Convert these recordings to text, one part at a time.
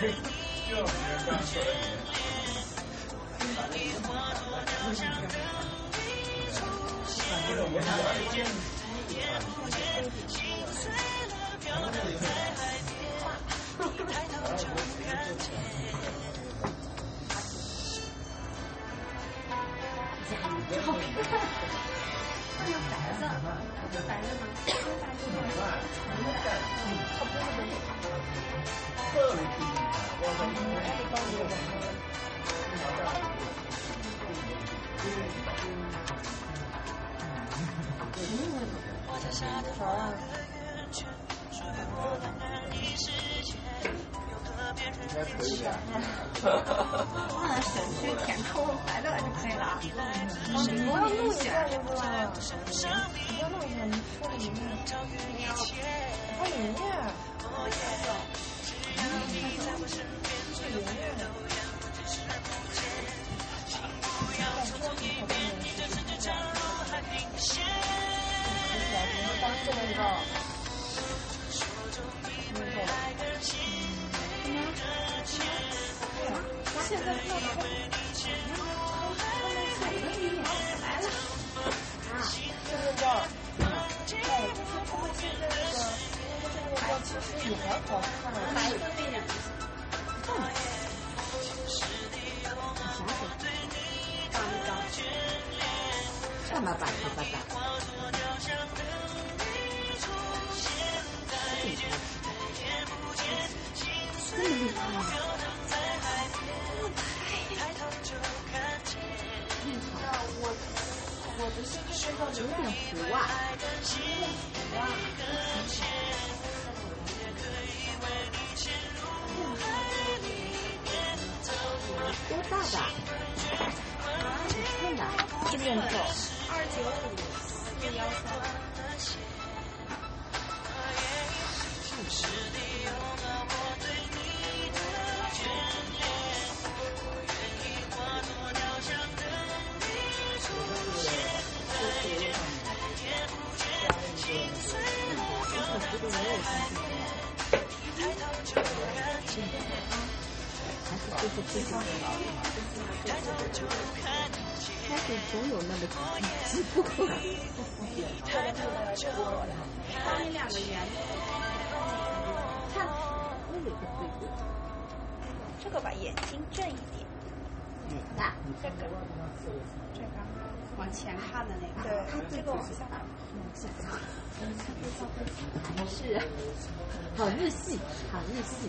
以后你不要用那个，就用别人刚说的语言。这个我拿来。这好看，那有白色，白的吗？忘了选去填空白的就可以了。哦，你不要弄一下就不了。不要弄一下，你说里面。没有。它里面。这里面。当这个个。现在不要说，他们下一个月来了啊，就是叫，哎，就是他们现在那个，这个叫其实也还好看，白色那两个，嗯，干嘛把头发打？这么厉害。我我不是这个有点糊啊，有点糊啊。的？这边走。二九五四幺三。就是最好的老但是总有那么几不可。帮你两个圆。看，那有个对过。这个吧，眼睛正一点。那？这个。这个。往前看的那个。对，这个往下。往下。是。好日系，好日系。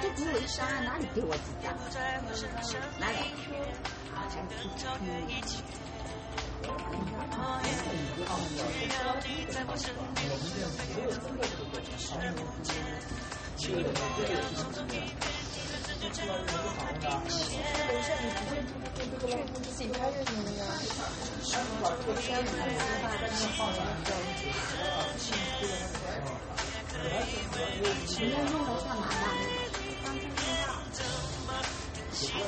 这只有一张，哪里给我几张？来，警察认识那个。你要用来干嘛的？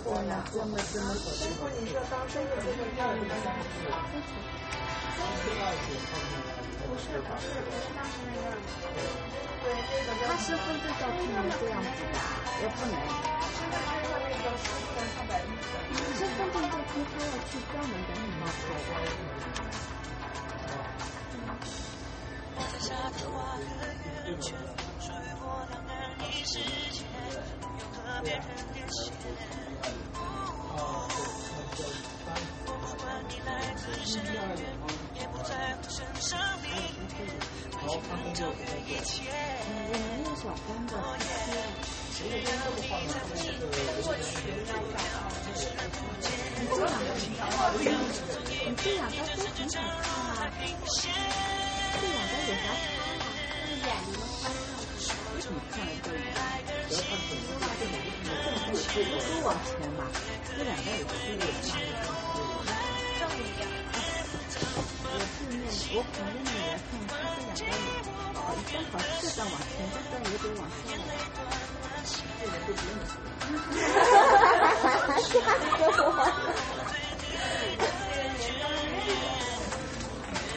怎么怎么怎么怎么？师傅，你这刚生的这个药里面，不是不是不是当时那个，对这个他是分这照片这样子的，也不能。现在是那个师傅上百米的，你是分这照片，他要去专门给你拍的。下的花那个小光的，如果用这个话呢，他们这个过去那个，你这两个，你这两个都很好看啊，这两个有啥差呀？就是眼睛宽上去，为什么看了都一样？不要看粉丝这两个这么都都往前嘛，这两个有区别吗？正一点。我对面，我旁边的人看他这两个好，一边好这段往前，这段也得往下来。这人都不认识。吓死我了！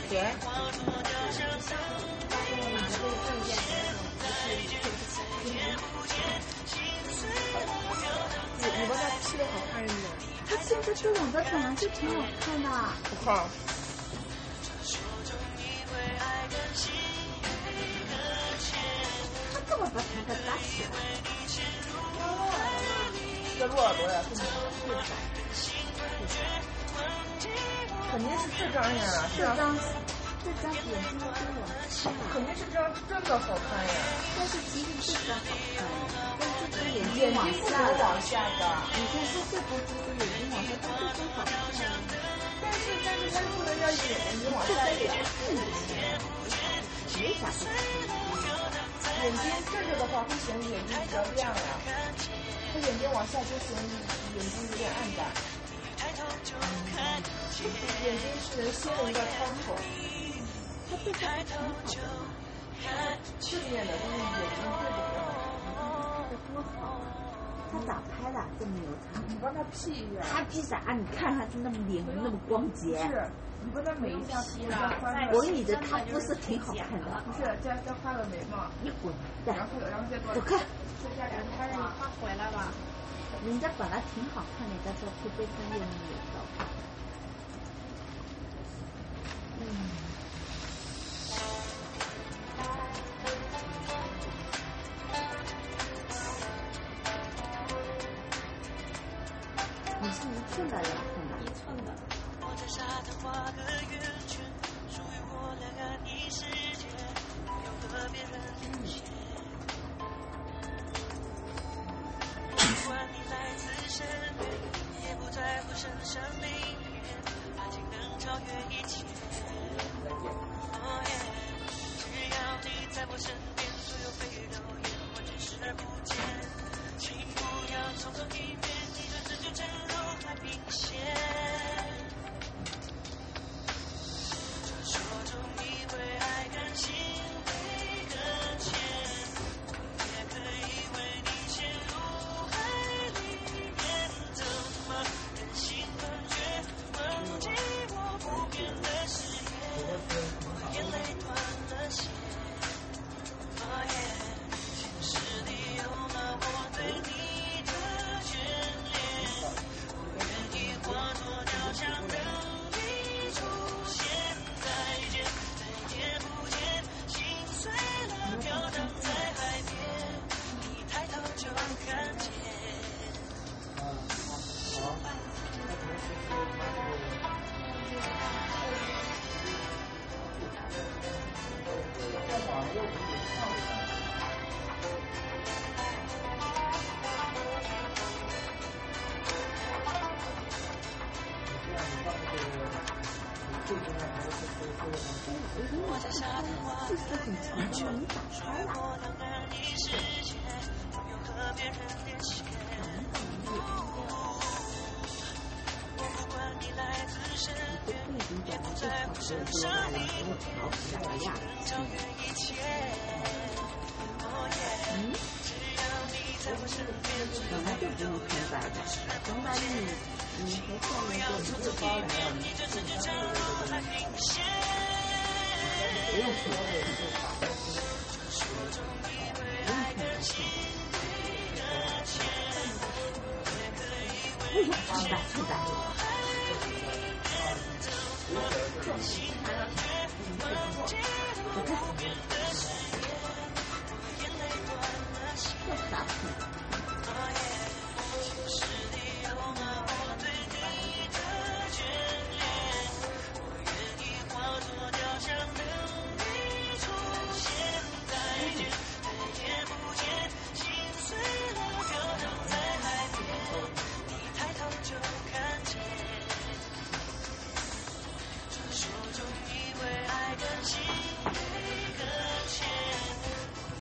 对。你你把它 P 的好看一点。他现在这两个本来就挺好看的。不看。这么把头发扎起来。这鹿耳朵呀，是不是？肯定是这张呀，这张这张眼睛都跟我。肯定是这张真的好看呀。但是其实这张好看呀，但是这张眼眼睛往不能下往下的。你看他这不是眼睛往下，他这张好看呀。但是但是他不能让眼睛往下一点。没啥不可眼睛这个的话会显得眼睛比较亮呀，他眼睛往下就显得眼睛有点暗淡。眼睛是人心的一个窗口。他对他还挺好的。正面的，但是眼睛对着的。这多好！他咋拍的？这么有才？你帮他 P 一下。他 P 啥？你看他是那么灵，那么光洁。是，你不能每一下涂加花。我跟你的他不是挺好看的。不是，加加画个眉毛。你滚蛋！然后然后再多。走开！他让他回来吧。人家本来挺好看的，但是会被他越弄越糟。嗯。你是一寸的两寸的？一寸的。在沙滩画个圆圈，属于我俩爱你世界，没有和别人连线。不管你来自深渊，也不在乎身上的脸，爱情能超越一切。我在沙滩画气势很强的，你咋拍的？我两爱你世界，没有和别人连线。我不管你来自身边，也不在乎身上的影，爱情能超越一切。哦耶，本来就不用穿白的，穿白你你和下面就一个包来了，一转身就沉入海平线。不用穿白的，不用穿白的。不用穿白穿白。